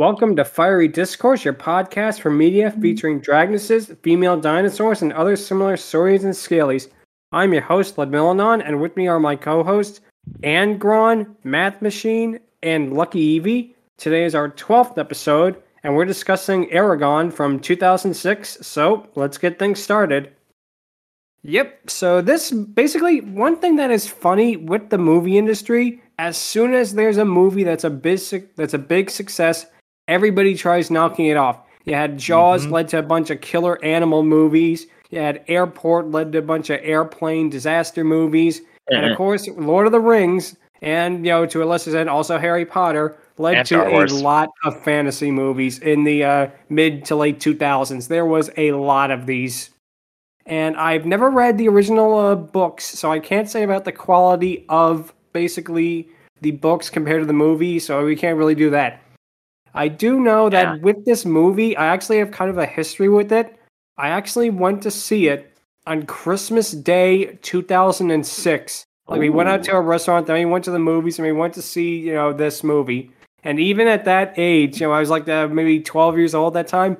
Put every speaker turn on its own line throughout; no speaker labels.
Welcome to Fiery Discourse, your podcast for media mm. featuring dragonesses, female dinosaurs, and other similar saurians and scalies. I'm your host, Ludmillanon, and with me are my co-hosts, Angron, Math Machine, and Lucky Eevee. Today is our 12th episode, and we're discussing Eragon from 2006, so let's get things started. Yep, so this basically one thing that is funny with the movie industry, as soon as there's a movie that's a big that's a big success, everybody tries knocking it off. You had Jaws
Mm-hmm.
led to a bunch of killer animal movies. You had Airport led to a bunch of airplane disaster movies. And
Uh-huh.
of course, Lord of the Rings and you know to a lesser extent also Harry Potter led
And
to a lot of fantasy movies in the uh, mid to late 2000s. There was a lot of these. And I've never read the original uh, books, so I can't say about the quality of basically the books compared to the movie, so we can't really do that. I do know that
Yeah.
with this movie, I actually have kind of a history with it. I actually went to see it on Christmas Day 2006. Like we went out to a restaurant, then we went to the movies, and we went to see you know this movie. And even at that age, you know, I was like uh, maybe 12 years old at that time.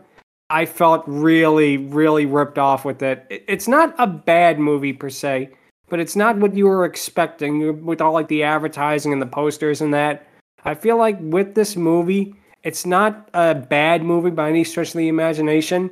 I felt really, really ripped off with it. It- It's not a bad movie per se, but it's not what you were expecting with all like the advertising and the posters and that. I feel like with this movie, it's not a bad movie by any stretch of the imagination.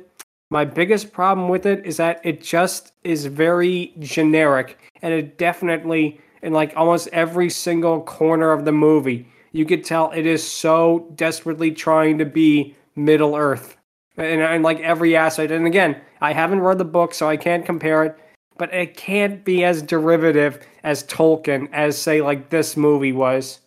My biggest problem with it is that it just is very generic, and it definitely, in like almost every single corner of the movie, you could tell it is so desperately trying to be Middle Earth, and, and like every aspect. And again, I haven't read the book, so I can't compare it, but it can't be as derivative as Tolkien as say like this movie was.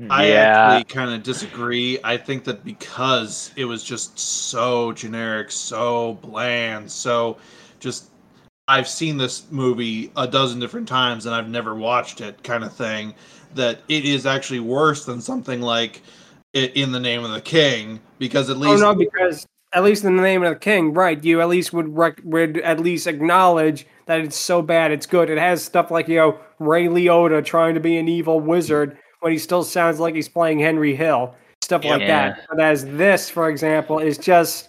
Mm.
I
yeah,
actually kind of disagree. I think that because it was just so generic, so bland, so just I've seen this movie a dozen different times and I've never watched it kind of thing that it is actually worse than something like I- in the name of the king because at least
Oh
least
no, because at least in the name of the king, right? You at least would rec- would at least acknowledge that it's so bad it's good. It has stuff like you know Ray Liotta trying to be an evil wizard when he still sounds like he's playing Henry Hill, stuff like
Yeah.
that. But as this, for example, is just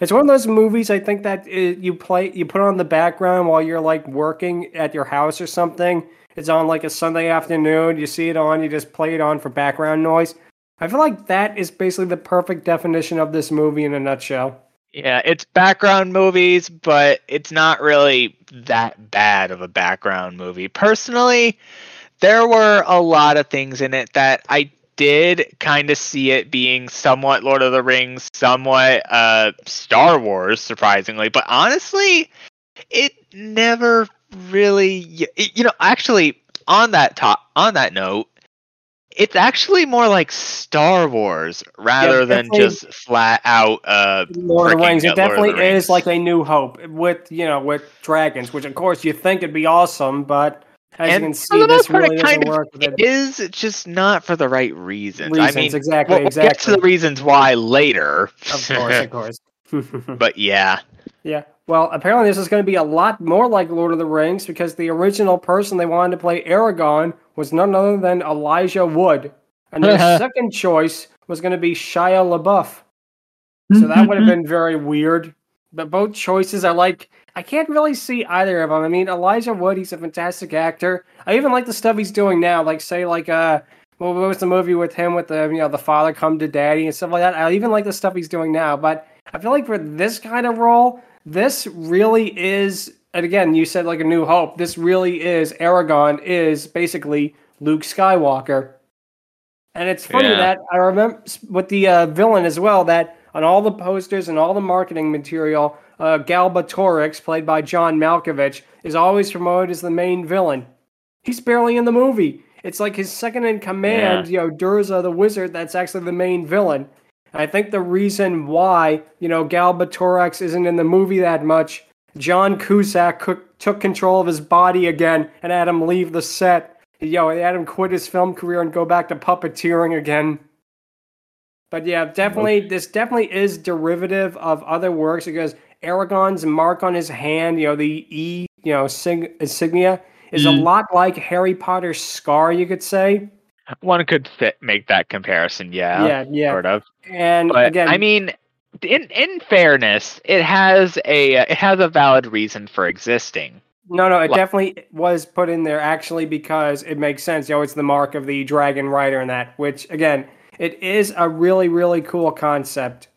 it's one of those movies I think that i you play you put on the background while you're like working at your house or something. It's on like a Sunday afternoon. You see it on, you just play it on for background noise. I feel like that is basically the perfect definition of this movie in a nutshell.
yeah, it's background movies, but it's not really that bad of a background movie. Personally, there were a lot of things in it that I did kind of see it being somewhat Lord of the Rings, somewhat uh Star Wars, surprisingly. But honestly, it never really you know actually on that top on that note it's actually more like Star Wars rather than just flat out uh
Lord of the Rings. It
Lord of the
definitely is like a New Hope with you know with dragons, which of course you think it'd be awesome, but as you
and
can
for
see,
the
this
most part,
really
it kind of
it.
is just not for the right reasons.
Reasons,
I mean,
exactly,
we'll, we'll get to the reasons why later.
Of course, of course.
but yeah,
Yeah. Well, apparently this is going to be a lot more like Lord of the Rings because the original person they wanted to play Eragon was none other than Elijah Wood, and their second choice was going to be Shia LaBeouf. So that would have been very weird. But both choices are like I can't really see either of them. I mean, Elijah Wood, he's a fantastic actor. I even like the stuff he's doing now, like say like uh what was the movie with him with the you know the father come to daddy and stuff like that. I even like the stuff he's doing now, but I feel like for this kind of role, this really is and again, you said like a new hope. This really is Eragon is basically Luke Skywalker. And it's funny
Yeah.
that I remember with the uh, villain as well that on all the posters and all the marketing material, uh, Galbatorix, played by John Malkovich, is always promoted as the main villain. He's barely in the movie. It's like his second in command, you know, Durza the wizard, that's actually the main villain. I think the reason why, you know, Galbatorix isn't in the movie that much, John Cusack cook, took control of his body again and had him leave the set. yo, they had him quit his film career and go back to puppeteering again. But yeah, definitely, this definitely is derivative of other works because Eragon's mark on his hand, you know, the E, you know, sig- insignia, is
Mm.
a lot like Harry Potter's scar, you could say.
One could fit, make that comparison, yeah,
yeah, yeah.
sort of.
And
But
again,
I mean, in in fairness, it has a it has a valid reason for existing.
No, no, it
Like-
definitely was put in there actually because it makes sense. You know, it's the mark of the dragon rider and that, which again, it is a really, really cool concept.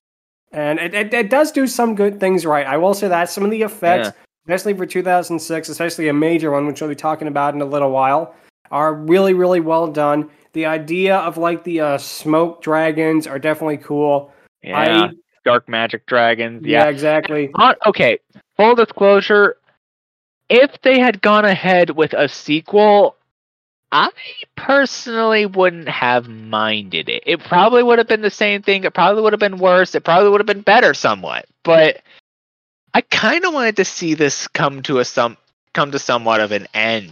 And it, it, it does do some good things right. I will say that some of the effects, especially for 2006, especially a major one, which we'll be talking about in a little while, are really, really well done. The idea of like the uh, smoke dragons are definitely cool.
Yeah,
I,
dark magic dragons.
yeah,
Yeah.
exactly.
Okay, full disclosure, if they had gone ahead with a sequel, I personally wouldn't have minded it. It probably would have been the same thing. It probably would have been worse. It probably would have been better somewhat. But I kind of wanted to see this come to a some come to somewhat of an end.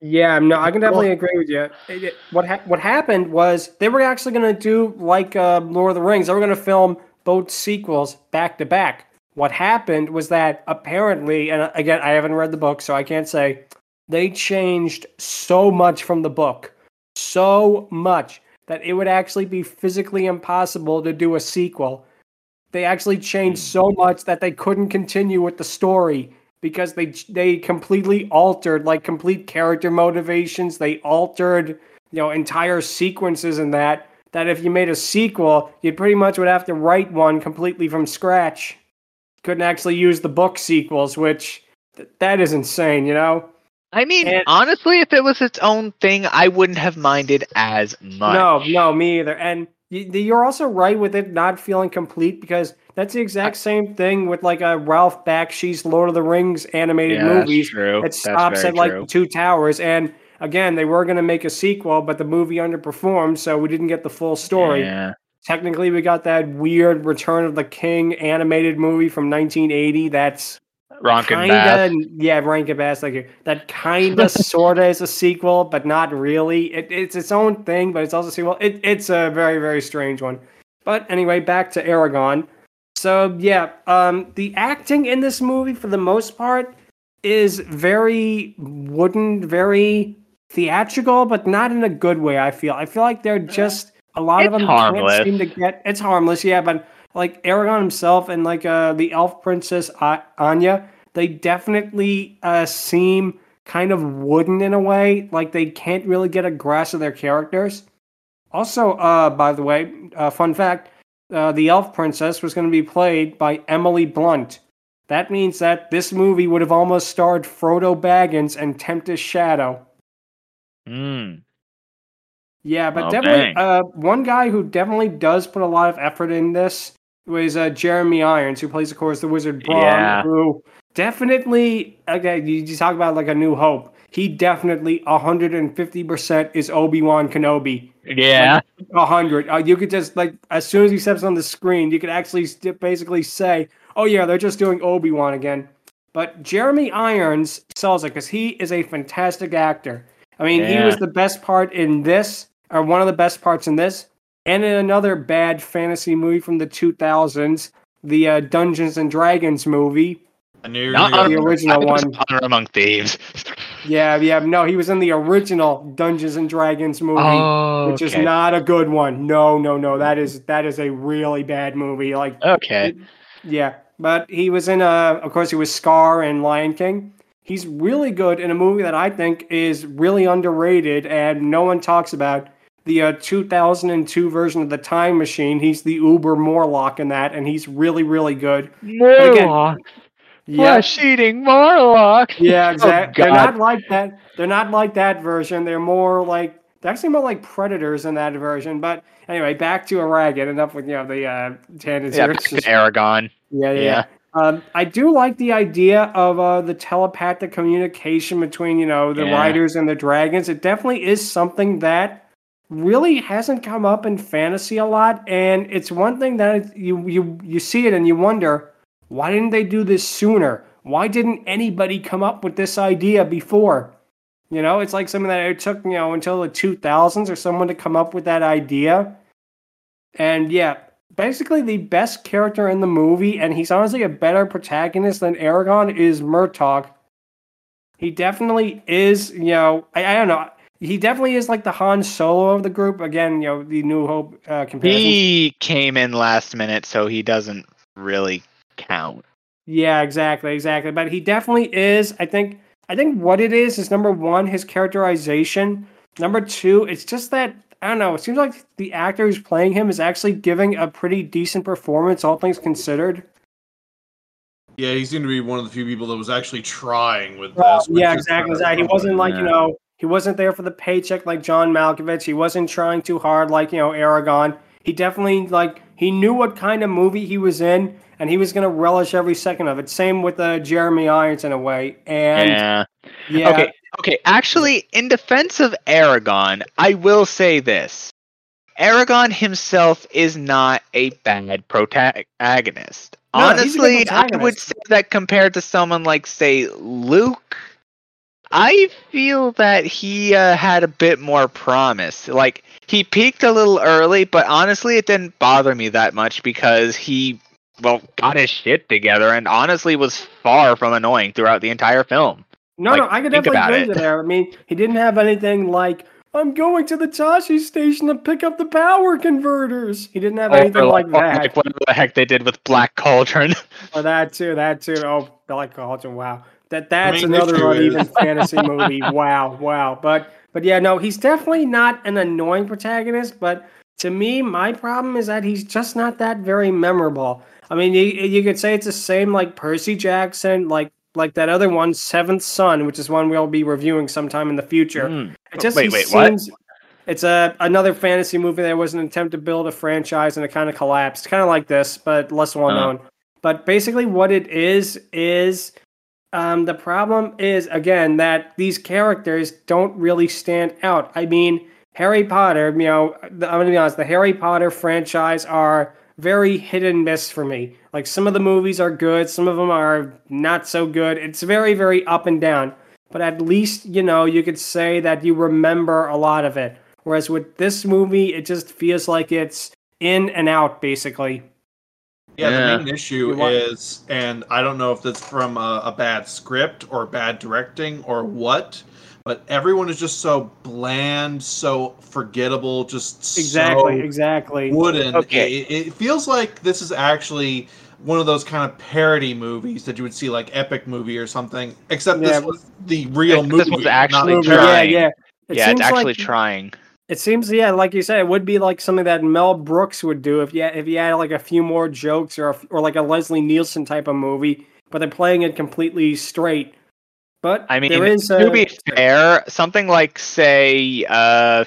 Yeah, no, I can definitely agree with you. It- it- what ha- what happened was they were actually going to do like uh, Lord of the Rings. They were going to film both sequels back to back. What happened was that apparently, and uh, again, I haven't read the book, so I can't say they changed so much from the book, so much that it would actually be physically impossible to do a sequel. They actually changed hmm. so much that they couldn't continue with the story because they they completely altered like complete character motivations. They altered you know entire sequences and that that if you made a sequel, you pretty much would have to write one completely from scratch. Couldn't actually use the book sequels, which th- that is insane, you know.
I mean,
And-
honestly, if it was its own thing, I wouldn't have minded as much.
No, no, me either. And y- you're also right with it not feeling complete because that's the exact same thing with like a Ralph Bakshi's Lord of the Rings animated
yeah, that's
movies.
true.
It stops at like
true.
Two Towers, and again, they were going to make a sequel, but the movie underperformed, so we didn't get the full story.
Yeah.
Technically, we got that weird Return of the King animated movie from 1980. That's
Rankin Bass.
kinda, yeah, Rankin Bass, like. That kinda, sorta is a sequel, but not really. It, it's its own thing, but it's also a sequel. It, it's a very, very strange one. But anyway, back to Eragon. So yeah, um, the acting in this movie, for the most part, is very wooden, very theatrical, but not in a good way. I feel. I feel like they're just a lot of them
harmless.
can't seem to get. It's harmless, yeah, but like Eragon himself and like uh, the elf princess Arya, they definitely uh, seem kind of wooden in a way. Like they can't really get a grasp of their characters. Also, uh, by the way, uh, fun fact: uh, the elf princess was going to be played by Emily Blunt. That means that this movie would have almost starred Frodo Baggins and Tempest Shadow.
Mm.
Yeah, but
Oh,
definitely uh, one guy who definitely does put a lot of effort in this was uh, Jeremy Irons, who plays, of course, the Wizard Brom,
Yeah.
who definitely, okay, you, you talk about like a new hope. He definitely 150% is Obi Wan Kenobi.
Yeah.
A hundred. Uh, you could just like as soon as he steps on the screen, you could actually st- basically say, "Oh yeah, they're just doing Obi Wan again." But Jeremy Irons sells it because he is a fantastic actor. I mean, he was the best part in this, or one of the best parts in this, and in another bad fantasy movie from the 2000s, the uh, Dungeons and Dragons movie.
I knew
Not
gonna
the original
I
one.
Honor Among Thieves.
Yeah, yeah, no, he was in the original Dungeons and Dragons movie.
Oh,
Which is not a good one. No, no, no. That is that is a really bad movie. Like
Okay.
Yeah, but he was in a. Of course, he was Scar in Lion King. He's really good in a movie that I think is really underrated and no one talks about. The uh, 2002 version of the Time Machine. He's the Uber Morlock in that, and he's really, really good. again-
Morlock.
Yeah,
Flesh eating Morlock.
yeah, exactly.
Oh,
they're not like that. They're not like that version. They're more like they're actually more like predators in that version. But anyway, back to Eragon. Enough with you know the uh, tangents
Yeah,
here.
back
It's
to
just-
Eragon.
Yeah, yeah.
Yeah.
yeah. Um, I do like the idea of uh, the telepathic communication between, you know, the
Yeah.
riders and the dragons. It definitely is something that really hasn't come up in fantasy a lot, and it's one thing that you you you see it and you wonder why didn't they do this sooner? Why didn't anybody come up with this idea before? You know, it's like something that it took, you know, until the 2000s or someone to come up with that idea. And yeah, basically the best character in the movie, and he's honestly a better protagonist than Eragon, is Murtagh. He definitely is, you know, I, I don't know. He definitely is like the Han Solo of the group. Again, you know, the New Hope uh, comparison.
He came in last minute, so he doesn't really count.
Yeah, exactly, exactly. But he definitely is. I think. I think what it is is number one, his characterization. Number two, it's just that I don't know. It seems like the actor who's playing him is actually giving a pretty decent performance, all things considered.
Yeah, he seemed to be one of the few people that was actually trying with
Well,
this.
yeah, exactly.
kinda
exactly. He wasn't like, you know, he wasn't there for the paycheck like John Malkovich. He wasn't trying too hard like, you know, Eragon. He definitely like he knew what kind of movie he was in and he was gonna relish every second of it. Same with uh, Jeremy Irons in a way. And yeah,
yeah. Okay. Okay. Actually, in defense of Eragon, I will say this: Eragon himself is not a bad protagonist.
No,
Honestly, I would say that compared to someone like, say, Luke, I feel that he uh, had a bit more promise. Like he peaked a little early, but honestly, it didn't bother me that much because he, well, got his shit together and honestly was far from annoying throughout the entire film.
no,
like,
no, I could definitely
about
agree
it.
with there. I mean, he didn't have anything like I'm going to the Tosche station to pick up the power converters. He didn't have anything
Or
like
or
that.
like whatever the heck they did with Black Cauldron.
Or oh, that too, that too. Oh, Black Cauldron, wow. That that's
main
another
issue
uneven fantasy movie. Wow, wow. But but yeah, no, he's definitely not an annoying protagonist, but to me, my problem is that he's just not that very memorable. I mean, you, you could say it's the same like Percy Jackson, like like that other one, Seventh Son, which is one we'll be reviewing sometime in the future.
Mm.
It just
Wait, wait, what?
it's a another fantasy movie that was an attempt to build a franchise and it kind of collapsed, kind of like this, but less well
Uh.
known. But basically, what it is is um, the problem is again that these characters don't really stand out. I mean, Harry Potter. You know, the, I'm gonna be honest. The Harry Potter franchise are very hit and miss for me. Like some of the movies are good, some of them are not so good. It's very, very up and down. But at least you know you could say that you remember a lot of it. Whereas with this movie, it just feels like it's in and out, basically.
Yeah,
Yeah.
the main issue
want-
is, and I don't know if that's from a, a bad script or bad directing or what, but everyone is just so bland, so forgettable, just
Exactly,
so
exactly.
wooden.
Okay.
It, it feels like this is actually one of those kind of parody movies that you would see like Epic Movie or something, except
Yeah.
this was the real
This
movie.
was actually
like-
Movie, yeah,
trying.
yeah. It
yeah, it's
seems
actually
like,
trying.
It seems, yeah, like you said, it would be like something that Mel Brooks would do if you if you had like a few more jokes or a, or like a Leslie Nielsen type of movie, but they're playing it completely straight. But
I mean,
there is
to
a,
be fair, something like say, uh,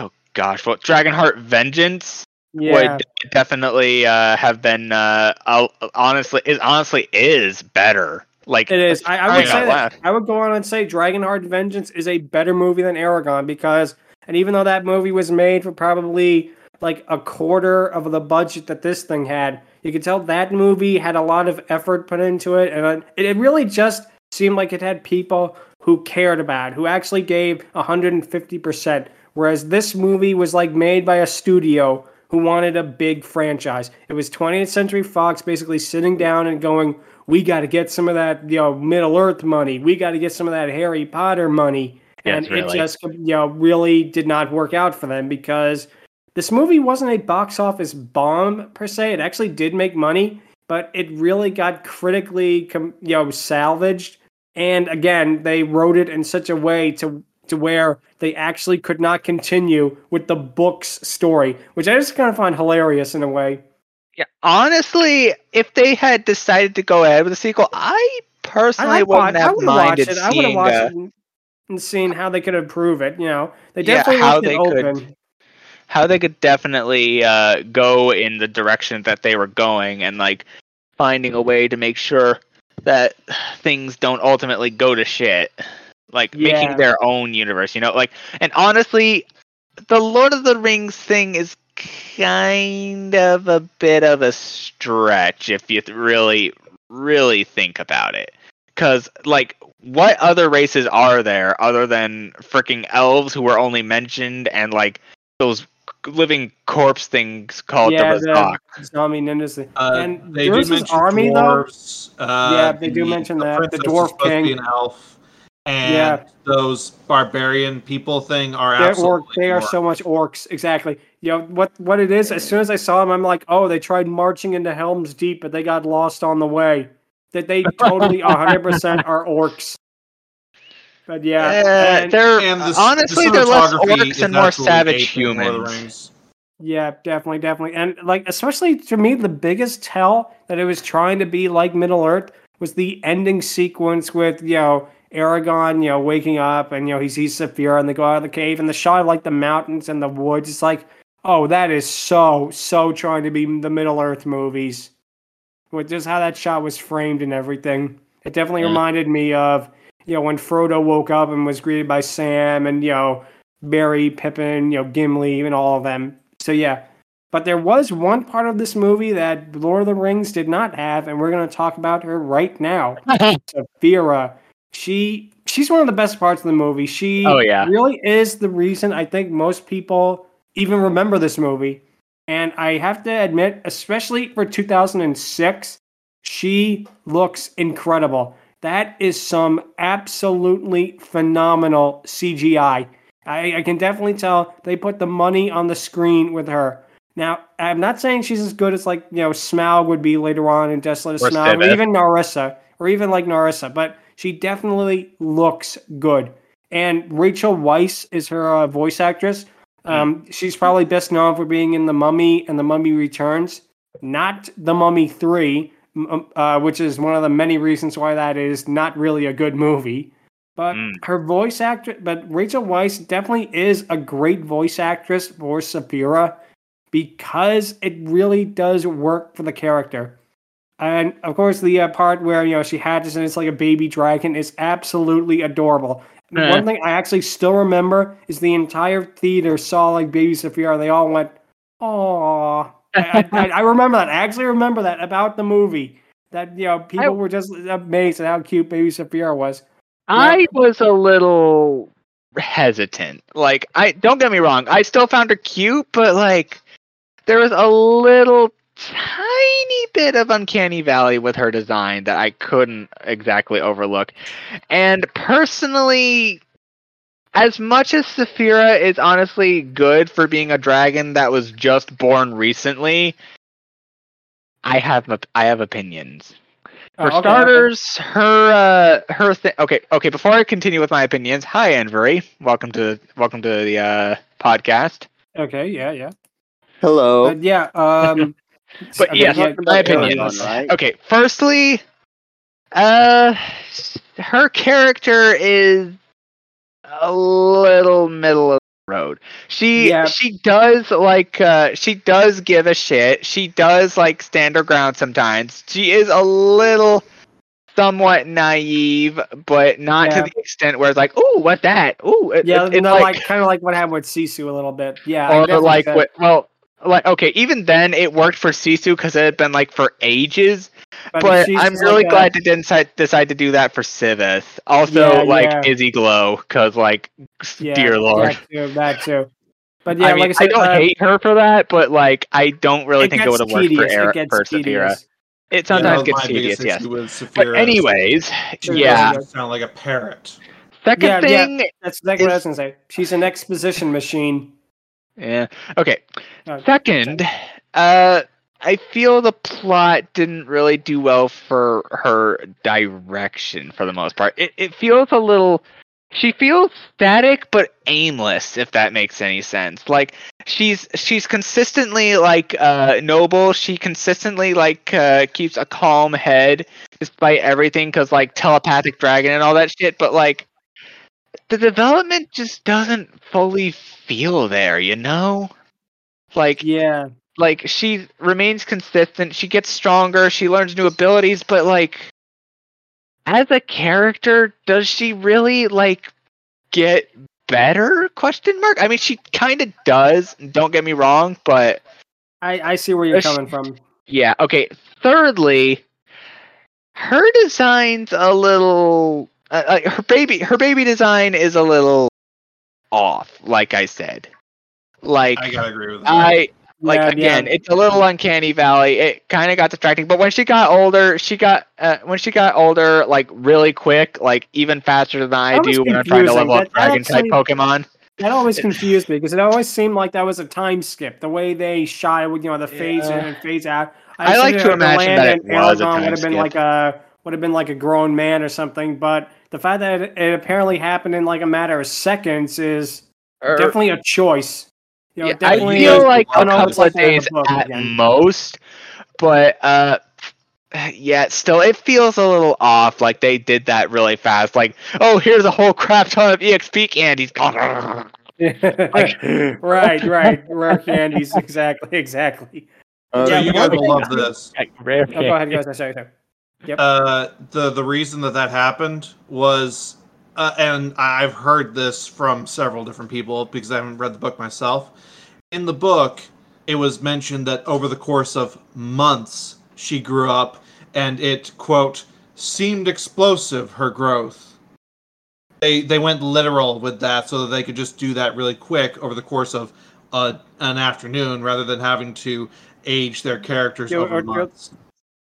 oh gosh, what Dragonheart Vengeance
yeah,
would definitely uh, have been uh, uh, honestly is honestly is better. Like
it is. I, I would say that. I would go on and say Dragonheart Vengeance is a better movie than Eragon because, and even though that movie was made for probably like a quarter of the budget that this thing had, you could tell that movie had a lot of effort put into it, and it, it really just seemed like it had people who cared about, it, who actually gave 150 percent. Whereas this movie was like made by a studio who wanted a big franchise. It was 20th Century Fox basically sitting down and going, "We got to get some of that, you know, Middle Earth money. We got to get some of that Harry Potter money."
Yes,
and it just, you know, really did not work out for them because this movie wasn't a box office bomb per se. It actually did make money, but it really got critically, you know, salvaged. And again, they wrote it in such a way to to where they actually could not continue with the book's story, which I just kind of find hilarious in a way.
Yeah, honestly, if they had decided to go ahead with the sequel, I personally
I'd
wouldn't
watch- I
have
would have watched
minded
it. I would have
seeing.
watched
uh,
it and, seen how they could improve it. You know, they
Yeah,
definitely
how
left it
could-
open.
how they could definitely uh, go in the direction that they were going and like finding a way to make sure that things don't ultimately go to shit. Like
Yeah.
making their own universe you know? Like and honestly the lord of the rings thing is kind of a bit of a stretch if you th- really really think about it. Because like what other races are there other than freaking elves who were only mentioned and like those living corpse things called
yeah,
the
the
Ra'zac.
zombie ninjas.
Uh,
and
they do
this
mention
army though.
dwarves. Uh,
Yeah, they do mention
the
that. The dwarf
supposed to be
king.
an elf, and
Yeah.
those barbarian people thing are
They're
absolutely
orc, they are so much orcs. Exactly. You know what? What it is? As soon as I saw them, I'm like, oh, they tried marching into Helm's Deep, but they got lost on the way. That they totally 100 percent are orcs. But yeah,
Uh,
and-
they're
And the,
honestly
the
they're less orcs and more savage
ape in Lord of the
humans.
Yeah, definitely, definitely. And like especially to me, the biggest tell that it was trying to be like Middle Earth was the ending sequence with, you know, Eragon, you know, waking up and you know he sees Saphira and they go out of the cave and the shot of like the mountains and the woods. It's like, oh, that is so, so trying to be the Middle Earth movies. With just how that shot was framed and everything. It definitely
Yeah.
reminded me of, you know, when Frodo woke up and was greeted by Sam and, you know, Merry, Pippin, you know, Gimli, and all of them. So yeah. But there was one part of this movie that Lord of the Rings did not have, and we're gonna talk about her right now. Saphira. She she's one of the best parts of the movie. She
Oh, yeah.
really is the reason I think most people even remember this movie. And I have to admit, especially for 2006, she looks incredible. That is some absolutely phenomenal CGI. I, I can definitely tell they put the money on the screen with her. Now, I'm not saying she's as good as like you know Smaug would be later on in Desolate
Or
or even Narissa, or even like Narissa, but she definitely looks good. And Rachel Weisz is her uh, voice actress. Um, she's probably best known for being in The Mummy and The Mummy Returns, not The Mummy Three, uh, which is one of the many reasons why that is not really a good movie. But
Mm.
her voice actor, but Rachel Weisz definitely is a great voice actress for Saphira because it really does work for the character. And of course, the uh, part where you know she hatches and it's like a baby dragon is absolutely adorable.
Eh.
One thing I actually still remember is the entire theater saw like baby Saphira. and They all went, "Aww." I, I, I remember that. I actually remember that about the movie. That you know, people were just amazed at how cute baby Saphira was.
I was a little hesitant. Like, I don't get me wrong, I still found her cute, but like, there was a little tiny bit of uncanny valley with her design that I couldn't exactly overlook. And personally, as much as Saphira is honestly good for being a dragon that was just born recently, I have I have opinions. For
Oh, okay, okay.
starters, her uh, her th- okay okay. Before I continue with my opinions, hi Anvari, welcome to welcome to the uh, podcast.
Okay, yeah, yeah.
Hello.
But yeah, um
But
okay,
yes,
yeah,
my opinions.
yeah.
right?
Okay, firstly, uh, her character is a little middle of the road. She
Yeah.
she does like uh she does give a shit. She does like stand her ground sometimes. She is a little somewhat naive, but not
Yeah.
to the extent where it's like, oh, what that?" Ooh, it,
Yeah,
it- it's
no,
like,
like, kind of like what happened with Sisu a little bit. Yeah,
or like what well like okay even then it worked for sisu because it had been like for ages but
she's
i'm really
like a-
glad they didn't decide, decide to do that for Sivith. also
Yeah,
like
yeah.
izzy glow because like
yeah,
dear lord
that too, that too. But yeah,
i mean
like I
i, don't
uh,
hate her for that but like i don't really
it
think it would have worked for
tedious,
Era-
it
for Saphira. it
Yeah,
sometimes
that was
gets tedious yes but anyways
Sure,
yeah
yeah.
sound like a parrot.
second
Yeah, yeah.
thing
That's exactly what I was gonna say. She's an exposition machine.
Yeah. Okay.
Uh,
Second, uh, I feel the plot didn't really do well for her direction for the most part. It it feels a little. She feels static but aimless, if that makes any sense. Like she's she's consistently like uh noble. She consistently like uh keeps a calm head despite everything, cause like telepathic dragon and all that shit. But like the development just doesn't fully feel there, you know? Like
Yeah,
like she remains consistent, she gets stronger, she learns new abilities, but like as a character, does she really like get better? Question mark. I mean, she kind of does. Don't get me wrong, but
I I see where you're
she-
coming from.
yeah. Okay. Thirdly, her design's a little uh, like her baby her baby design is a little off like i said like
I gotta agree with that.
i like
Yeah,
again
yeah.
it's a little uncanny valley it kind of got distracting but when she got older she got uh, when she got older like really quick like even faster than i
That
do when i'm trying to
confusing.
level up
That- that
dragon type pokemon
That always confused me because it always seemed like that was a time skip. The way they shot it with you know the phase in and phase out.
I
assumed
like to imagine that it
and
was a time
would have been
skip.
like a would have been like a grown man or something. But the fact that it, it apparently happened in like a matter of seconds is
Or-
definitely a choice. You know,
Er, yeah, I feel
is
like a couple of days at
again.
most, but uh, yeah, still it feels a little off. Like they did that really fast. Like, oh, here's a whole crap ton of exp candies.
right, right, rare candies, exactly, exactly.
Uh,
so
Yeah,
you guys
thing-
will love this.
Rare
Oh, go ahead, go ahead. Sorry, sorry.
Uh, the the reason that that happened was, uh, and I've heard this from several different people because I haven't read the book myself. In the book, it was mentioned that over the course of months she grew up, and it quote seemed explosive her growth. They they went literal with that so that they could just do that really quick over the course of uh, an afternoon rather than having to age their characters
Yeah,
over
or- or-
months.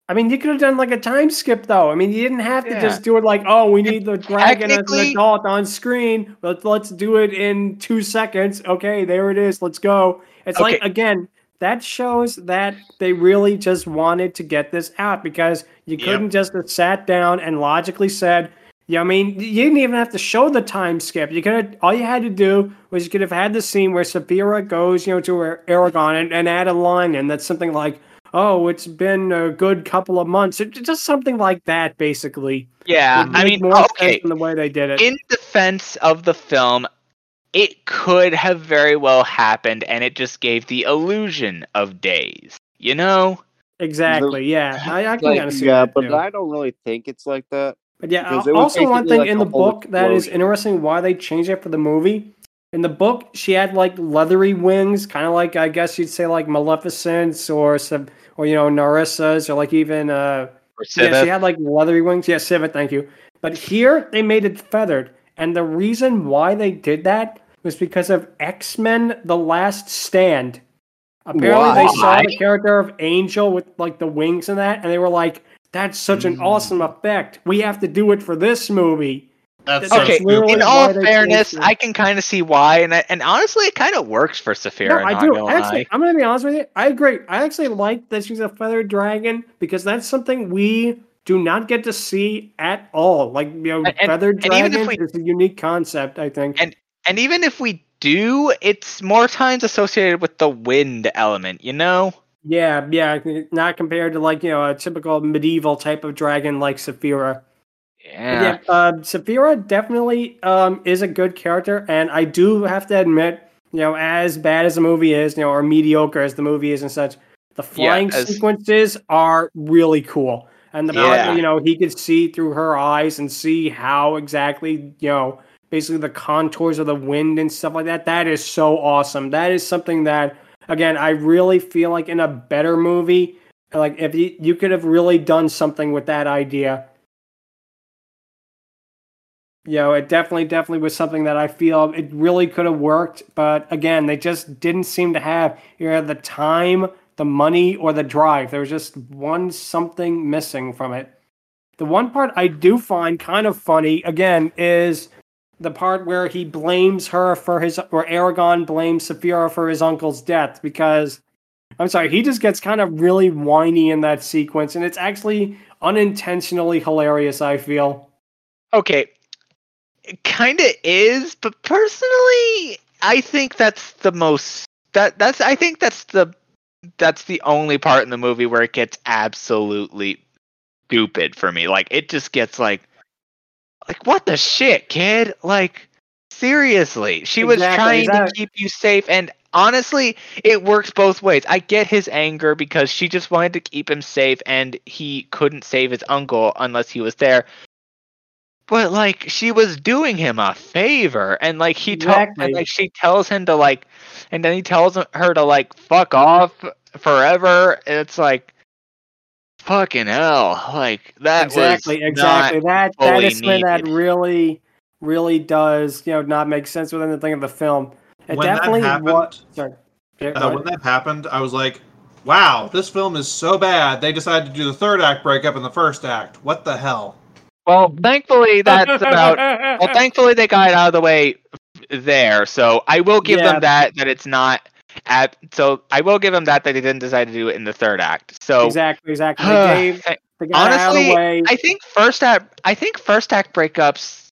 I mean, you could have done like a time skip though. I mean, you didn't have to
Yeah.
just do it like, oh, we need the dragon as an adult on screen. Let's let's do it in two seconds. Okay, there it is. Let's go. It's like again, that shows that they really just wanted to get this out because you couldn't just have sat down and logically said, yeah, I mean, you didn't even have to show the time skip. You could have, all you had to do was you could have had the scene where Saphira goes, you know, to Ar- Eragon and, and add a line in that's something like, "Oh, it's been a good couple of months," It- just something like that, basically.
Yeah, I mean,
more uh,
okay.
than the way they did it.
In defense of the film, it could have very well happened, and it just gave the illusion of days. You know?
exactly. Yeah, I, I can
like,
kind of see
yeah,
that
but
too.
I don't really think it's like that.
But yeah,
Because
al-
it was
also one thing
like
in the
whole
book that is interesting why they changed it for the movie. In the book, she had like leathery wings, kind of like I guess you'd say like Maleficent's or some, or you know Narissa's or like even uh yeah, she had like leathery wings. Yeah, Civet, thank you. But here they made it feathered, and the reason why they did that was because of X Men: The Last Stand. Apparently, they saw the character of Angel with like the wings and that, and they were like, "That's such an
Mm.
awesome effect. We have to do it for this movie."
That's
That's
Okay,
literally
in all fairness. I can kind of see why, and I, and honestly, it kind of works for Saphira.
No, I do.
gonna
Actually,
lie.
I'm gonna be honest with you. I agree. I actually like that she's a feathered dragon because that's something we do not get to see at all. Like you know,
And- and-
feathered
and even
dragons
we-
is a unique concept. I think.
And- And even if we do, it's more times associated with the wind element. You know?
Yeah, yeah, not compared to like you know a typical medieval type of dragon like Saphira.
Yeah.
Yeah, uh, Saphira definitely um, is a good character, and I do have to admit, you know, as bad as the movie is, you know, or mediocre as the movie is and such, the flying
as-
sequences are really cool. And the
Yeah.
you know, he could see through her eyes and see how exactly, you know, basically the contours of the wind and stuff like that. That is so awesome. That is something that, again, I really feel like in a better movie, like if you, you could have really done something with that idea you know, it definitely, definitely was something that I feel it really could have worked. But again, they just didn't seem to have either the time, the money, or the drive. There was just one something missing from it. The one part I do find kind of funny, again, is the part where he blames her for his, or Eragon blames Saphira for his uncle's death because, I'm sorry, he just gets kind of really whiny in that sequence, and it's actually unintentionally hilarious, I feel.
Okay. Kind of is, but personally, I think that's the most that that's I think that's the that's the only part in the movie where it gets absolutely stupid for me. Like it just gets like like what the shit, kid? Like seriously. She was trying to keep you safe and honestly, it works both ways. I get his anger because she just wanted to keep him safe and he couldn't save his uncle unless he was there but like she was doing him a favor and like he told
Exactly.
and like she tells him to like and then he tells her to like fuck off forever it's like fucking hell! Like that
exactly,
was
exactly. That that
fully
is something that really, really does you know not make sense within the thing of the film. It
When that
definitely
happened,
wa- Sorry. Yeah,
Uh, when that happened, I was like, "Wow, this film is so bad." They decided to do the third act breakup in the first act. What the hell?
Well, thankfully that's about. Well, thankfully they got it out of the way there. So I will give
Yeah.
them that that it's not at. So I will give them that that they didn't decide to do it in the third act. So
exactly, exactly. They gave
Th-
they got out of the
honestly,
way.
I think first act. I think first act breakups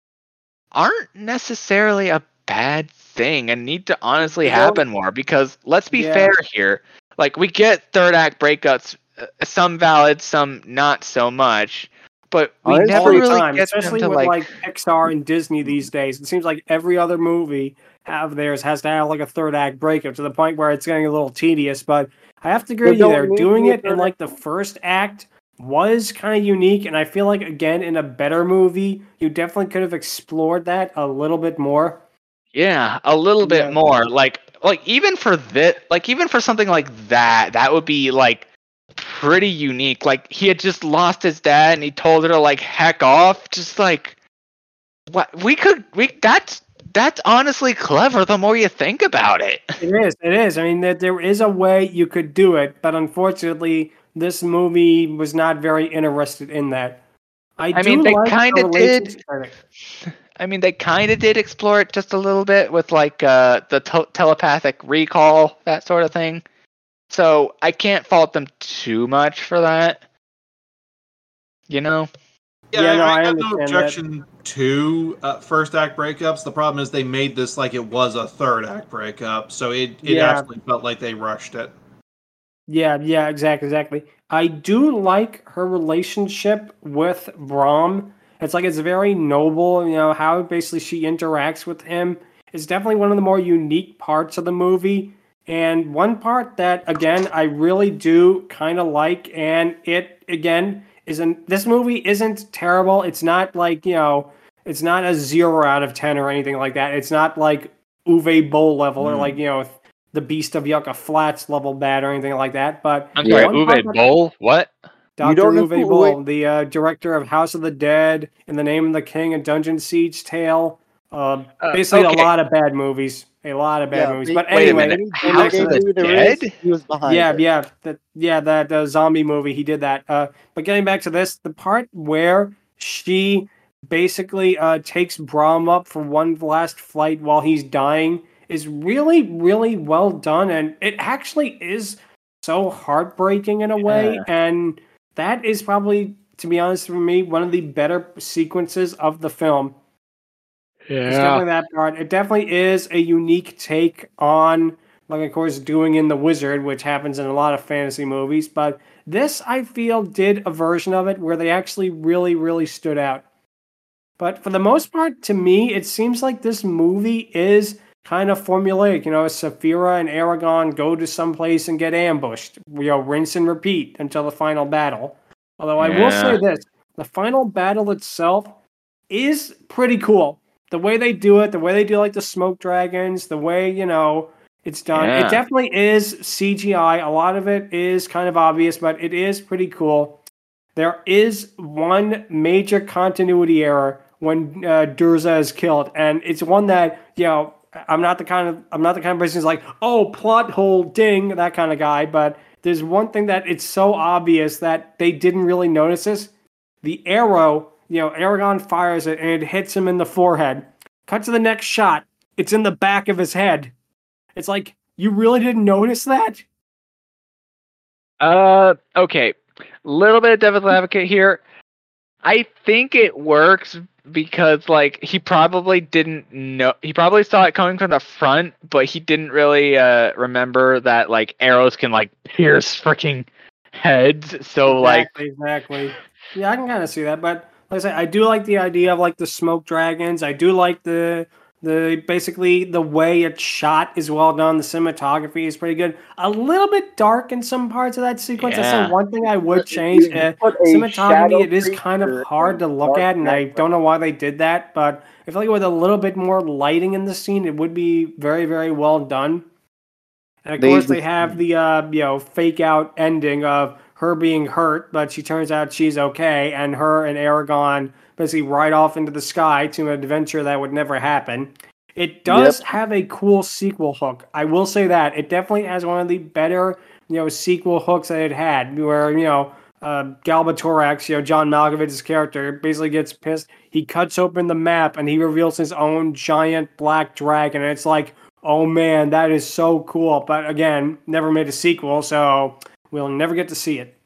aren't necessarily a bad thing and need to honestly happen more because let's be
yeah.
fair here. Like we get third act breakups, uh, some valid, some not so much. But oh, we
Honestly,
never really
time,
get them
especially
to
with
like,
like, Pixar and Disney these days. It seems like every other movie have theirs has to have like a third act breakup to the point where it's getting a little tedious. But I have to agree
They
with you
don't
there. Doing
to be a
it in like the first act was kind of unique, and I feel like again in a better movie, you definitely could have explored that a little bit more.
Yeah, a little bit
Yeah.
more. Like like even for this like even for something like that, that would be like pretty unique. Like he had just lost his dad and he told her to like heck off. Just like what we could we that's that's honestly clever the more you think about it.
It is. It is. I mean, there, there is a way you could do it, but unfortunately, this movie was not very interested in that. I,
I
do
mean, they
like
kinda did. I mean, they kind of did explore it just a little bit with like uh, the tel- telepathic recall, that sort of thing. So I can't fault them too much for that. You know?
Yeah, no, I
have no
understand that.
objection to uh, first act breakups. The problem is they made this like it was a third act breakup, so it it
Yeah.
actually felt like they rushed it.
Yeah, yeah, exactly, exactly. I do like her relationship with Brom. It's like it's very noble, you know, how basically she interacts with him. It's definitely one of the more unique parts of the movie. And one part that again I really do kind of like, and it again isn't this movie isn't terrible. It's not like, you know, it's not a zero out of ten or anything like that. It's not like Uwe Boll level or
Mm.
like, you know, the Beast of Yucca Flats level bad or anything like that. But
I'm
Yeah.
sorry,
One part
Uwe Boll? What?
Dr.
don't
Uwe Boll, the uh, director of House of the Dead, In the Name of the King, and Dungeon Siege Tale. Uh,
Uh,
basically,
okay.
a lot of bad movies. A lot of bad
Yeah,
movies.
they-
But
Wait
anyway,
minute.
Any
House
video
of the
game there is,
Dead?
he was behind.
yeah,
it.
yeah, that, yeah, that uh, zombie movie. He did that. Uh, but getting back to this, the part where she basically uh, takes Brom up for one last flight while he's dying is really, really well done, and it actually is so heartbreaking in a way.
Yeah.
And that is probably, to be honest, for me, one of the better sequences of the film. It's definitely that part. It definitely is a unique take on, like, of course, doing in the wizard, which happens in a lot of fantasy movies. But this, I feel, did a version of it where they actually really, really stood out. But for the most part, to me, it seems like this movie is kind of formulaic. You know, Saphira and Eragon go to some place and get ambushed. You know, rinse and repeat until the final battle. Although I will say this: the final battle itself is pretty cool. The way they do it, the way they do like the smoke dragons, the way you know it's done.
Yeah.
It definitely is CGI. A lot of it is kind of obvious, but it is pretty cool. There is one major continuity error when uh, Durza is killed, and it's one that you know I'm not the kind of I'm not the kind of person who's like, oh, plot hole, ding, that kind of guy. But there's one thing that it's so obvious that they didn't really notice this. The arrow, you know, Eragon fires it and it hits him in the forehead. Cut to the next shot. It's in the back of his head. It's like you really didn't notice that.
Uh, okay. Little bit of devil's advocate here. I think it works because like he probably didn't know he probably saw it coming from the front, but he didn't really uh remember that like arrows can like pierce freaking heads. So like
exactly, exactly. Yeah, I can kind of see that, but like I said, I do like the idea of like the smoke dragons. I do like the the basically the way it's shot is well done. The cinematography is pretty good. A little bit dark in some parts of that sequence. That's the one thing I would change. Uh,
put a shadow
cinematography it is kind of hard to look at and i don't know why they did that but i feel like with a little bit more lighting in the scene it would be very very well done and of
They
course they have the uh you know fake out ending of her being hurt, but she turns out she's okay, and her and Eragon basically ride off into the sky to an adventure that would never happen. It does have a cool sequel hook. I will say that it definitely has one of the better, you know, sequel hooks that it had, where you know, uh, Galbatorix, you know, John Malkovich's character, basically gets pissed. He cuts open the map and he reveals his own giant black dragon, and it's like, oh man, that is so cool. But again, never made a sequel, so we'll never get to see it.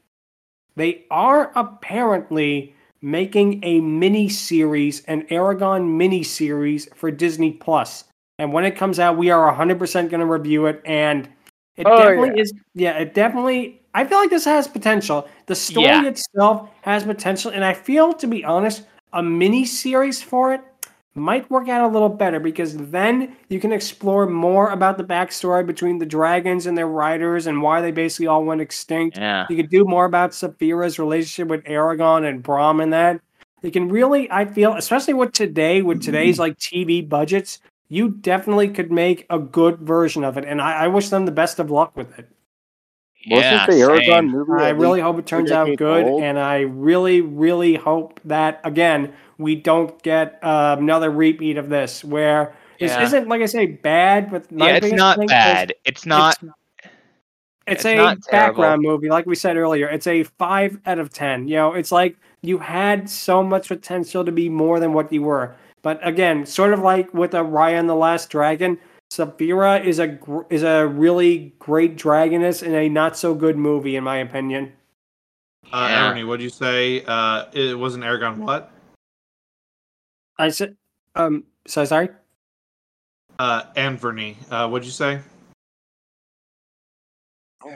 They are apparently making a mini series, an Eragon mini series for Disney Plus. And when it comes out, we are 100% going to review it. And it
Oh,
definitely
yeah.
is, yeah, it definitely, I feel like this has potential. The story
Yeah.
itself has potential. And I feel, to be honest, a mini series for it might work out a little better because then you can explore more about the backstory between the dragons and their riders and why they basically all went extinct.
Yeah.
You could do more about Saphira's relationship with Eragon and Brom and that. You can really, I feel, especially with today, with today's like TV budgets, you definitely could make a good version of it. And I, I wish them the best of luck with it.
Wasn't
yeah,
the
Eragon
movie?
I really hope it turns out good,
old?
and I really, really hope that again we don't get uh, another repeat of this where this
Yeah.
isn't like I say bad, but my
Yeah, it's not
thing is
bad. It's not.
It's, it's
it's
a
not
background movie, like we said earlier. It's a five out of ten. You know, it's like you had so much potential to be more than what you were. But again, sort of like with a Raya and the Last Dragon, Saphira is a is a really great dragoness in a not so good movie, in my opinion.
Uh,
Yeah.
Ernie, what'd you say? Uh, it wasn't Eragon. What?
I said, um, so sorry.
Uh, Anvery. Uh, what'd you say?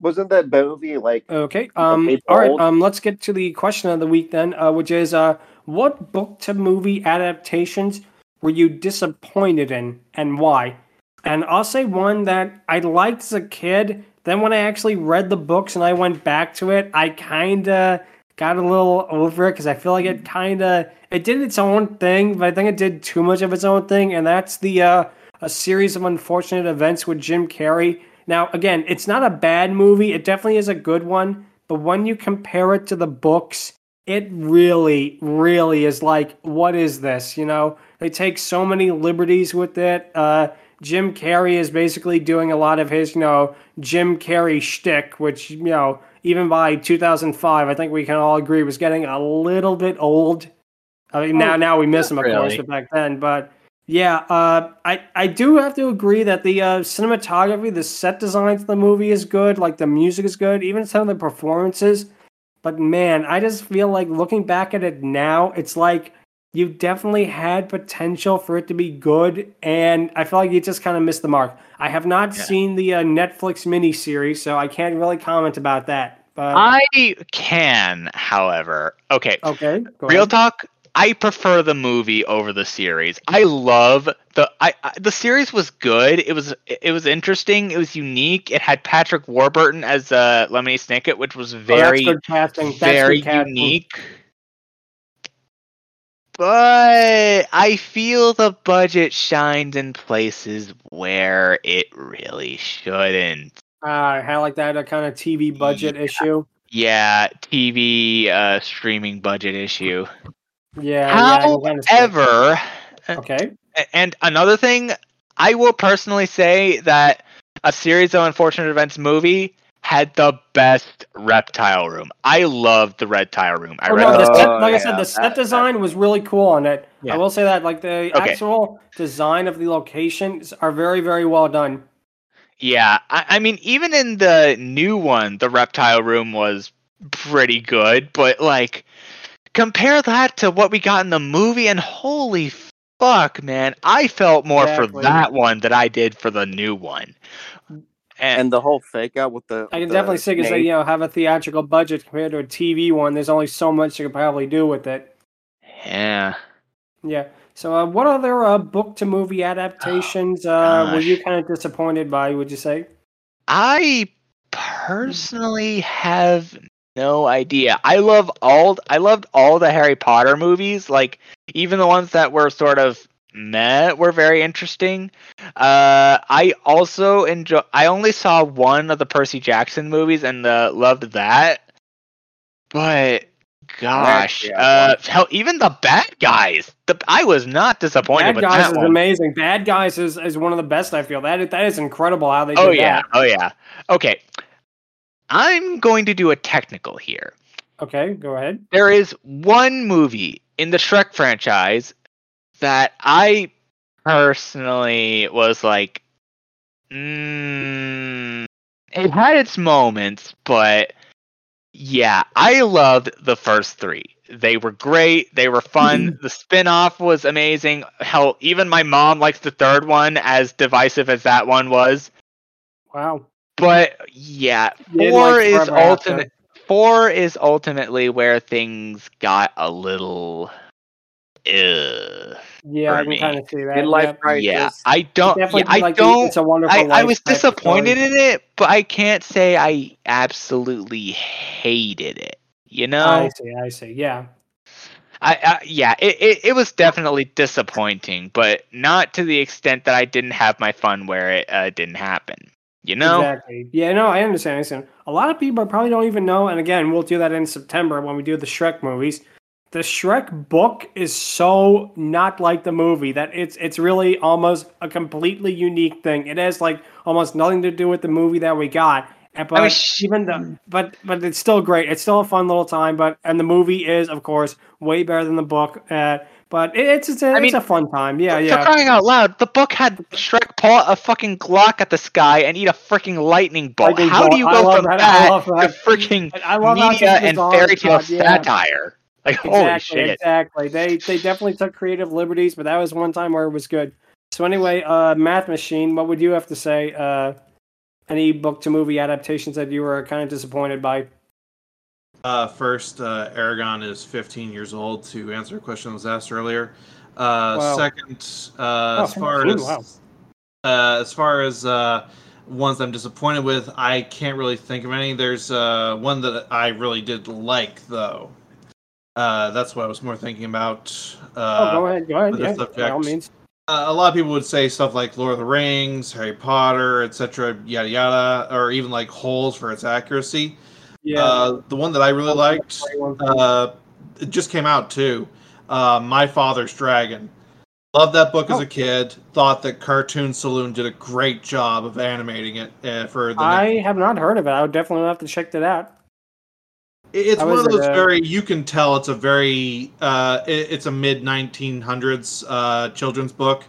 Wasn't that movie like?
Okay. Um.
Okay,
all right. Um. Let's get to the question of the week then, uh, which is, uh, what book to movie adaptations were you disappointed in, and why? And I'll say one that I liked as a kid. Then when I actually read the books and I went back to it, I kind of got a little over it because I feel like it kind of it did its own thing, but I think it did too much of its own thing, and that's the uh, a series of unfortunate events with Jim Carrey. Now, again, it's not a bad movie. It definitely is a good one, but when you compare it to the books, it really, really is like, what is this? You know, they take so many liberties with it. Uh, Jim Carrey is basically doing a lot of his, you know, Jim Carrey shtick, which, you know, even by 2005, I think we can all agree was getting a little bit old. I mean, now, now we miss him, of course,
really.
but back then. But yeah, uh, I I do have to agree that the uh, cinematography, the set design for the movie is good. Like the music is good, even some of the performances. But man, I just feel like looking back at it now, it's like you definitely had potential for it to be good, and I feel like you just kind of missed the mark. I have not
Yeah.
seen the uh, Netflix miniseries, so I can't really comment about that. But
I can, however. Okay,
okay,
real
ahead.
talk. I prefer the movie over the series. I love the I, I the series was good. It was it was interesting. It was unique. It had Patrick Warburton as uh, Lemony Snicket, which was
Oh,
very
good casting.
Very
casting.
unique. But I feel the budget shines in places where it really shouldn't.
Uh, I had like that a kind of TV budget issue.
Yeah, TV uh, streaming budget issue.
Yeah, yeah. I can kinda see it.
However,
uh,
okay. And another thing, I will personally say that a series of unfortunate events movie had the best reptile room. I loved the reptile room. I
Oh,
read
no, the
the-
set, like I said, the
that-
set
that-
design was really cool on it.
Yeah.
I will say that, like the
Okay.
actual design of the locations are very, very well done.
yeah, I, I mean, even in the new one, the reptile room was pretty good, but like, compare that to what we got in the movie, and holy fuck, man, I felt more for that one than I did for the new one. And,
And the whole fake out with the.
I can
the
definitely see because they, you know, have a theatrical budget compared to a TV one. There's only so much you can probably do with it.
yeah.
Yeah. So, uh, what other uh, book to movie adaptations uh, were you kind of disappointed by? Would you say?
I personally have no idea. I love all I loved all the Harry Potter movies, like even the ones that were sort of meh were very interesting. Uh, I also enjoy. I only saw one of the Percy Jackson movies and uh, loved that. But gosh,
Yeah,
uh, hell, even the bad guys. The I was not disappointed
Bad
with
Guys is
one.
amazing. Bad Guys is, is one of the best. I feel that that is incredible how they.
Oh yeah,
that.
oh yeah. Okay, I'm going to do a technical here.
Okay, go ahead.
there is one movie in the Shrek franchise that I personally was like, mm, it had its moments, but yeah, I loved the first three. They were great. They were fun. the spin-off was amazing. Hell, even my mom likes the third one, as divisive as that one was.
Wow.
But yeah, four
like
is
Forever After.
ultimate. Four is ultimately where things got a little. Ugh.
Yeah,
for
I can kind of see that.
Midlife
yeah.
crisis.
Yeah, I don't. Yeah, I
like
don't.
It's a Wonderful
I, I was disappointed
story.
in it, but I can't say I absolutely hated it. You know,
I see. I see. Yeah.
I, I yeah, it, it it was definitely disappointing, but not to the extent that I didn't have my fun where it uh, didn't happen. You know,
Exactly. Yeah, no, I understand. I understand. A lot of people probably don't even know, and again, we'll do that in September when we do the Shrek movies. The Shrek book is so not like the movie that it's it's really almost a completely unique thing. It has like almost nothing to do with the movie that we got. And- But
sh-
even the but but it's still great. It's still a fun little time. But and the movie is of course way better than the book. Uh, but it, it's it's a, it's a fun time. Yeah, yeah.
crying out loud, the book had Shrek paw a fucking Glock at the sky and eat a freaking lightning bolt.
Lightning
How
bolt.
do you go from
that. I
that, to freaking
I love
media and fairy tale
yeah.
satire? Like holy shit!
exactly. They they definitely took creative liberties, but that was one time where it was good. So anyway, uh, Math Machine, what would you have to say? Uh, any book to movie adaptations that you were kind of disappointed by?
Uh, first, uh, Eragon is 15 years old. To answer a question that was asked earlier. Uh,
Wow.
Second, uh,
Oh,
as far as
wow.
uh, as far as uh, ones I'm disappointed with, I can't really think of any. There's uh, one that I really did like, though. Uh, that's what I was more thinking about. Uh,
oh, go ahead, go ahead. Yeah, by all means.
uh, a lot of people would say stuff like Lord of the Rings, Harry Potter, etc., yada yada, or even like holes for its accuracy.
Yeah.
Uh, the one that I really liked, uh, it just came out too. Uh, My Father's Dragon. Loved that book as
Oh.
a kid. Thought that Cartoon Saloon did a great job of animating it uh, for the.
I have not heard of it. I would definitely have to check that out.
It- It's
How
one of
it,
those
uh,
very you can tell it's a very uh, it, it's a mid 1900s uh, children's book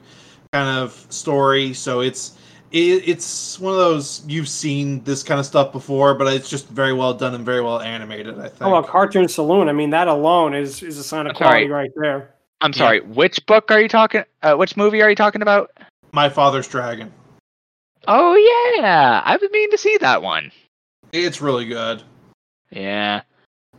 kind of story. So it's it, it's one of those you've seen this kind of stuff before, but it's just very well done and very well animated. I think.
Oh, well, Cartoon Saloon. I mean, that alone is is a sign of
I'm sorry.
quality right there.
I'm sorry. Which book are you talking? Uh, which movie are you talking about?
My Father's Dragon.
Oh yeah, I've been meaning to see that one.
It's really good.
Yeah.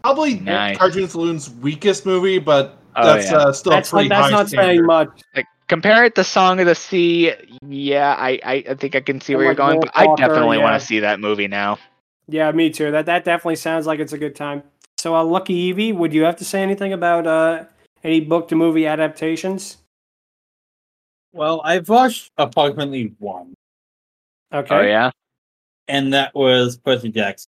Probably
Nice.
Cartoon Saloon's weakest movie, but
Oh,
that's
yeah.
uh, still
That's
pretty
like, that's
high
not
standard.
saying much.
Like compare it to Song of the Sea. Yeah, I I, I think I can see
And,
where you're going,
Wolf
but I definitely
yeah.
want to see that movie now.
Yeah, me too. That that definitely sounds like it's a good time. So, uh, Lucky Eevee, would you have to say anything about uh, any book to movie adaptations?
Well, I've watched approximately one,
Okay.
Oh yeah.
and that was Percy Jackson.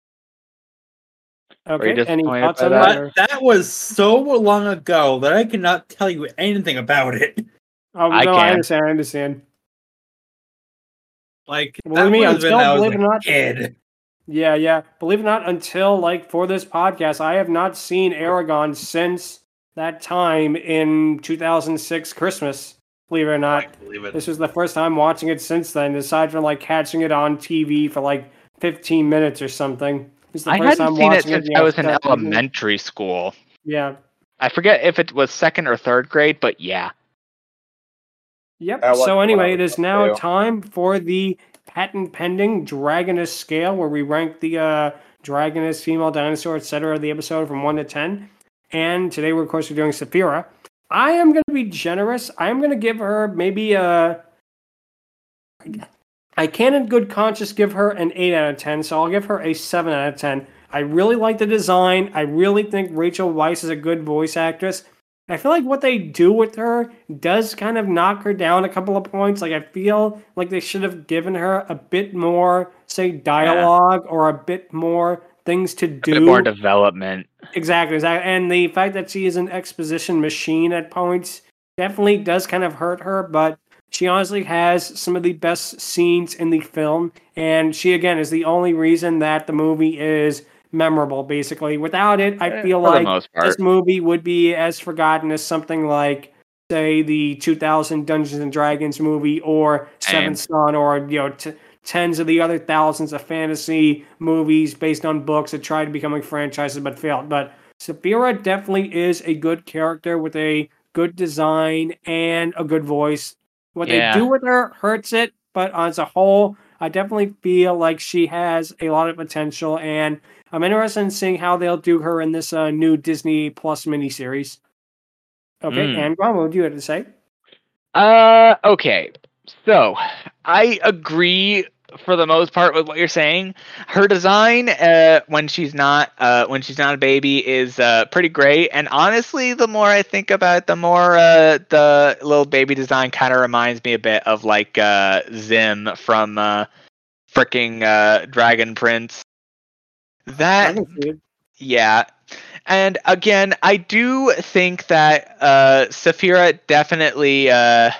Okay.
you
Any thoughts on
that?
that?
That was so long ago that I cannot tell you anything about it.
Oh,
I
no, I understand. I understand.
Like,
Well,
that
me,
would have been
until,
when I was
believe it or
a
not-
kid.
Yeah, yeah. Believe it or not, until like for this podcast, I have not seen Eragon since that time in 2006 Christmas. Believe it or
I
not.
believe it.
This was the first time watching it since then, aside from like catching it on TV for like 15 minutes or something. This is the
I
first
hadn't
time
seen it
watching
since
yeah,
I was in
that-
elementary school.
Yeah.
I forget if it was second or third grade, but yeah.
Yep.
Watched
So anyway, it is now time for the patent pending Dragoness scale, where we rank the uh, Dragoness, female dinosaur, etc. of the episode from one to ten. And today, we're of course we're doing Saphira. I am going to be generous. I am going to give her maybe a. I can, in good conscience, give her an eight out of ten. So I'll give her a seven out of ten. I really like the design. I really think Rachel Weisz is a good voice actress. I feel like what they do with her does kind of knock her down a couple of points. Like I feel like they should have given her a bit more, say, dialogue or a bit more things to
A
do.
bit more development.
Exactly, exactly. And the fact that she is an exposition machine at points definitely does kind of hurt her, but she honestly has some of the best scenes in the film. And she, again, is the only reason that the movie is memorable, basically. Without it, I feel
for
like this movie would be as forgotten as something like, say, the 2000 Dungeons and Dragons movie or Seventh Son or, you know, t- tens of the other thousands of fantasy movies based on books that tried becoming franchises but failed. But Saphira definitely is a good character with a good design and a good voice. What
Yeah.
they do with her hurts it, but as a whole, I definitely feel like she has a lot of potential, and I'm interested in seeing how they'll do her in this uh, new Disney Plus miniseries. Okay,
Mm.
and what would you have to say?
Uh, okay. So I agree for the most part with what you're saying. Her design, uh, when she's not, uh, when she's not a baby, is uh pretty great. And honestly, the more I think about it, the more uh the little baby design kind of reminds me a bit of like uh Zym from uh freaking uh Dragon Prince. That
can see it.
yeah. And again, I do think that uh Saphira definitely uh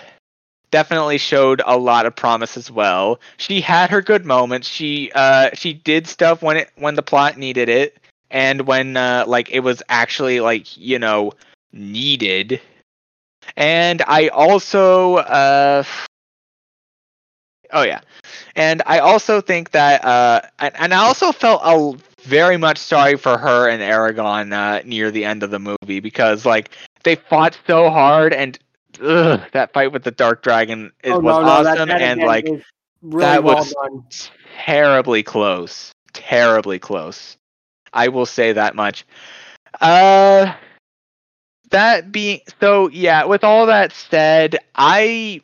definitely showed a lot of promise as well. She had her good moments. She uh she did stuff when it when the plot needed it and when uh like it was actually like, you know, needed. And I also uh Oh yeah. And I also think that uh and, and I also felt a very much sorry for her and Eragon uh, near the end of the movie because like they fought so hard and ugh, that fight with the Dark Dragon is,
Oh,
was
no, no, that-
awesome
that
and like
really
that
well
was-
done.
terribly close. Terribly close. I will say that much. Uh that being so yeah, with all that said, I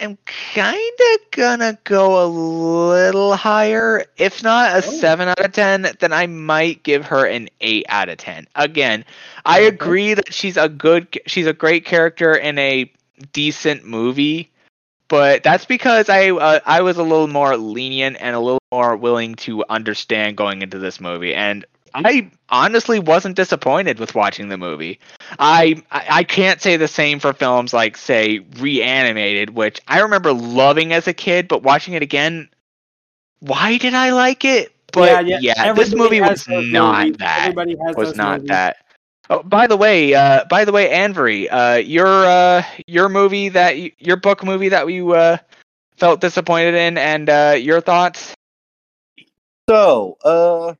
am kind of gonna go a little higher. If not a
Oh.
7 out of 10, then I might give her an 8 out of 10. Again, I agree that she's a good she's a great character in a decent movie but that's because I uh, I was a little more lenient and a little more willing to understand going into this movie, and I honestly wasn't disappointed with watching the movie. I I I can't say the same for films like say Reanimated, which I remember loving as a kid, but watching it again, why did I like it? But yeah, this movie was not
movies.
that
Everybody has
was not
movies.
that. Oh, by the way, uh, by the way, Anvery, uh, your uh, your movie that you, your book movie that you uh, felt disappointed in, and uh, your thoughts.
So, uh, There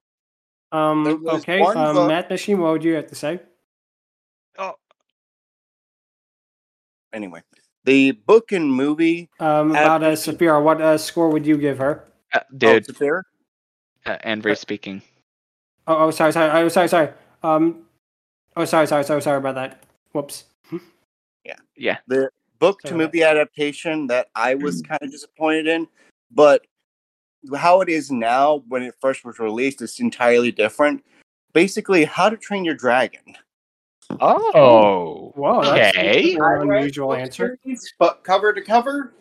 Um, okay,
one
um,
book-
Math Machine, what would you have to say? Oh.
Anyway, the book and movie.
Um, about uh,
Adaptation.
What uh, score would you give her?
Uh, dude,
oh, Saphira?
uh, Anvery speaking.
Oh, oh, sorry, sorry, oh, sorry, sorry. Um, oh, sorry, sorry, sorry, sorry about that. Whoops.
Yeah, Yeah.
the book to
Sorry.
movie adaptation that I was kind of disappointed in, but how it is now when it first was released is entirely different. Basically, How to Train Your Dragon.
Oh, oh
Whoa, that's
Okay.
an unusual
book
answer.
series, but cover to cover,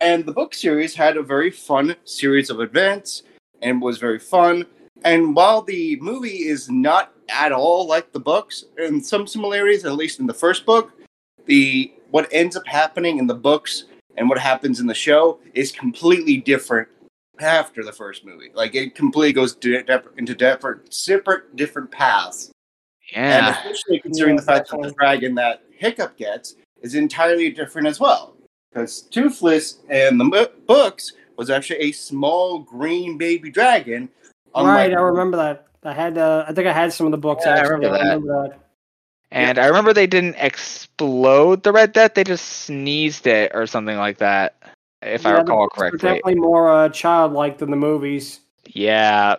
and the book series had a very fun series of events and was very fun. And while the movie is not at all like the books, and some similarities, at least in the first book, the what ends up happening in the books and what happens in the show is completely different after the first movie. Like it completely goes di- dif- into different, separate, different paths. And
yeah,
especially considering
Yeah,
the fact that the dragon that Hiccup gets is entirely different as well. Because Toothless in the mo- books was actually a small green baby dragon.
right, I remember that. I had, uh, I think I had some of the books.
Yeah, I remember that.
remember that.
and I remember they didn't explode the Red Death; they just sneezed it or something like that, if I
Yeah, the
recall
books were
correctly.
Definitely more uh, childlike than the movies.
Yeah,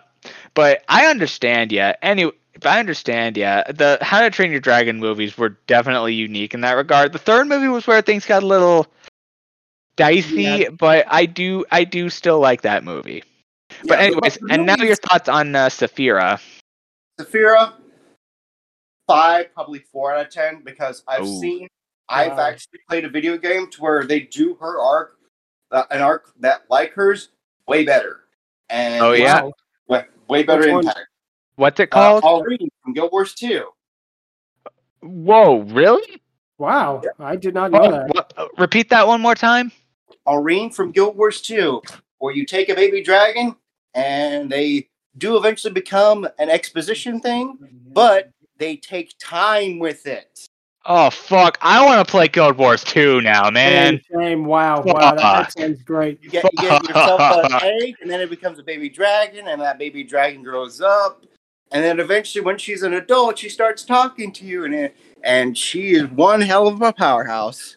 but I understand. Yeah. Anyway, if I understand. Yeah, the How to Train Your Dragon movies were definitely unique in that regard. The third movie was where things got a little dicey,
Yeah.
but I do, I do still like that movie. but
Yeah, the-
anyways,
the
and now your thoughts on uh, Saphira.
Saphira, five, probably four out of ten because I've
Ooh.
seen, I've
Wow.
actually played a video game to where they do her arc, uh, an arc that like hers, way better. And
Oh, yeah?
Wow.
way, way better
Which one?
impact.
What's it
Uh,
called?
Aurene from Guild Wars 2.
Whoa, really?
Wow. I did not know
Oh,
that.
what- uh, repeat that one more time.
Aurene from Guild Wars 2, where you take a baby dragon and they do eventually become an exposition thing, but they take time with it.
Oh fuck! I want to play Guild Wars 2 now, man.
Same, shame. Wow. Wow. That, that sounds great.
You get, you get yourself an egg, and then it becomes a baby dragon, and that baby dragon grows up. And then eventually, when she's an adult, she starts talking to you, and it, and she is one hell of a powerhouse.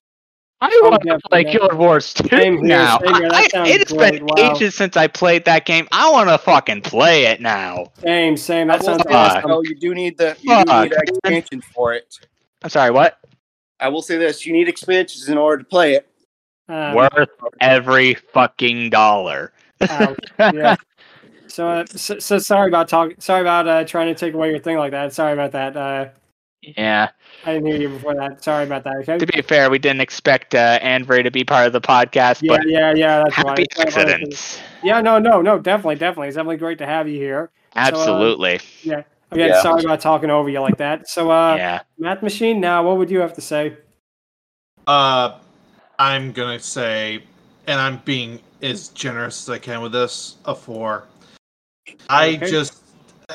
I
Oh,
want to play
definitely.
Guild Wars 2
Same
now.
same here.
I- it's
great,
been
wow.
ages since I played that game. I want to fucking play it now.
Same, same. That sounds
say this,
awesome.
though, you do need the you do need
man.
expansion for it.
I'm sorry, what?
I will say this: you need expansions in order to play it.
Um,
Worth every fucking dollar.
ouch, yeah. So, uh, so, so sorry about talking. Sorry about uh, trying to take away your thing like that. Sorry about that. Uh,
yeah.
I didn't hear you before that. Sorry about that. Okay.
To be fair, we didn't expect uh, Andrea to be part of the podcast,
Yeah,
but
yeah, yeah. That's why.
happy
Sorry about that.
accidents.
Yeah, no, no, no. Definitely, definitely. It's definitely great to have you here.
Absolutely.
Again,
Yeah.
sorry about talking over you like that. So, uh,
yeah.
Math Machine. Now, what would you have to say?
Uh, I'm gonna say, and I'm being as generous as I can with this, a four.
Okay.
I just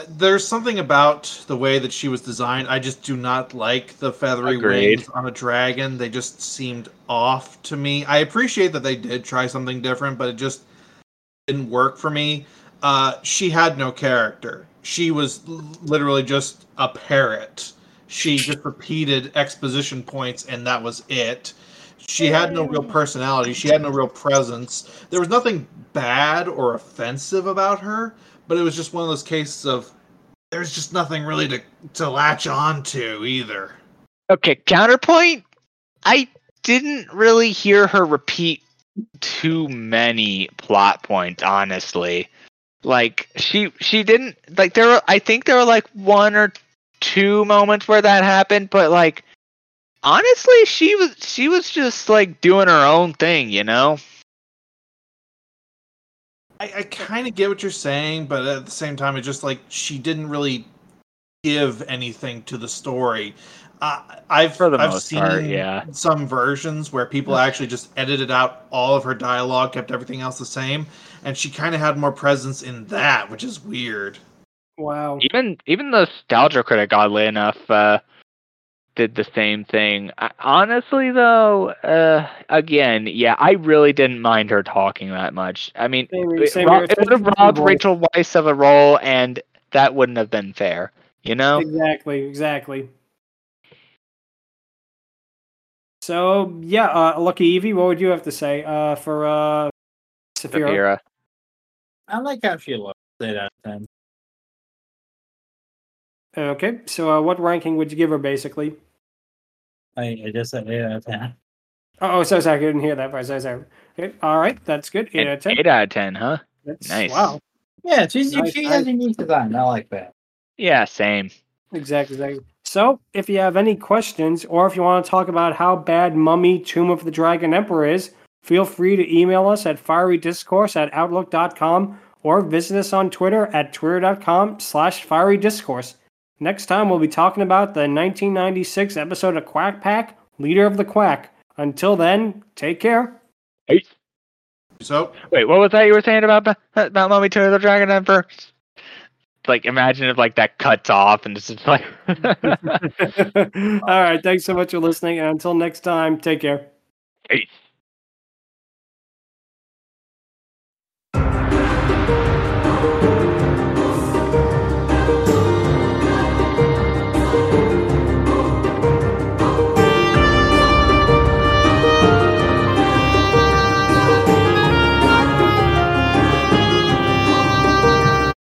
there's something about the way that she was designed. I just do not like the feathery
Agreed.
wings on a dragon. They just seemed off to me. I appreciate that they did try something different, but it just didn't work for me. Uh, she had no character. She was literally just a parrot. She just repeated exposition points, and that was it. She had no real personality. She had no real presence. There was nothing bad or offensive about her, but it was just one of those cases of there's just nothing really to to latch on to either.
Okay, counterpoint. I didn't really hear her repeat too many plot points, honestly. Like she she didn't like there were I think there were like one or two moments where that happened, but like honestly she was she was just like doing her own thing, you know?
I, I kind of get what you're saying, but at the same time, it's just like she didn't really give anything to the story. Uh, I've I've seen
part, yeah.
some versions where people actually just edited out all of her dialogue, kept everything else the same, and she kind of had more presence in that, which is weird.
Wow.
Even even the nostalgia critic, oddly enough, uh, did the same thing. I, honestly, though, uh, again, yeah, I really didn't mind her talking that much. I mean,
Same
it,
same
ro- it would have robbed Rachel Weisz of a role, and that wouldn't have been fair. You know?
Exactly, exactly. So yeah, uh, Lucky Eevee, what would you have to say uh, for uh, Saphira?
Saphira.
I like how she looks. Eight out of ten.
Okay, so uh, what ranking would you give her, basically?
I, I just said eight out of ten.
Oh, oh, so sorry, I didn't hear that part. So sorry. Okay, all right, that's good. Eight
An
out of ten.
Eight out of ten, huh?
That's,
nice.
Wow,
Yeah, she's
Nice,
she
nice.
has unique design. I like that.
Yeah, same.
exactly, exactly. So, if you have any questions, or if you want to talk about how bad Mummy Tomb of the Dragon Emperor is, feel free to email us at fierydiscourse at outlook.com or visit us on Twitter at twitter.com slash fierydiscourse. Next time, we'll be talking about the 1996 episode of Quack Pack, Leader of the Quack. Until then, take care.
Hey.
So
Wait, what was that you were saying about about Mummy Two of the Dragon Emperor? Like, imagine if like that cuts off and it's just like.
All right, thanks so much for listening, and until next time, take care.
Peace.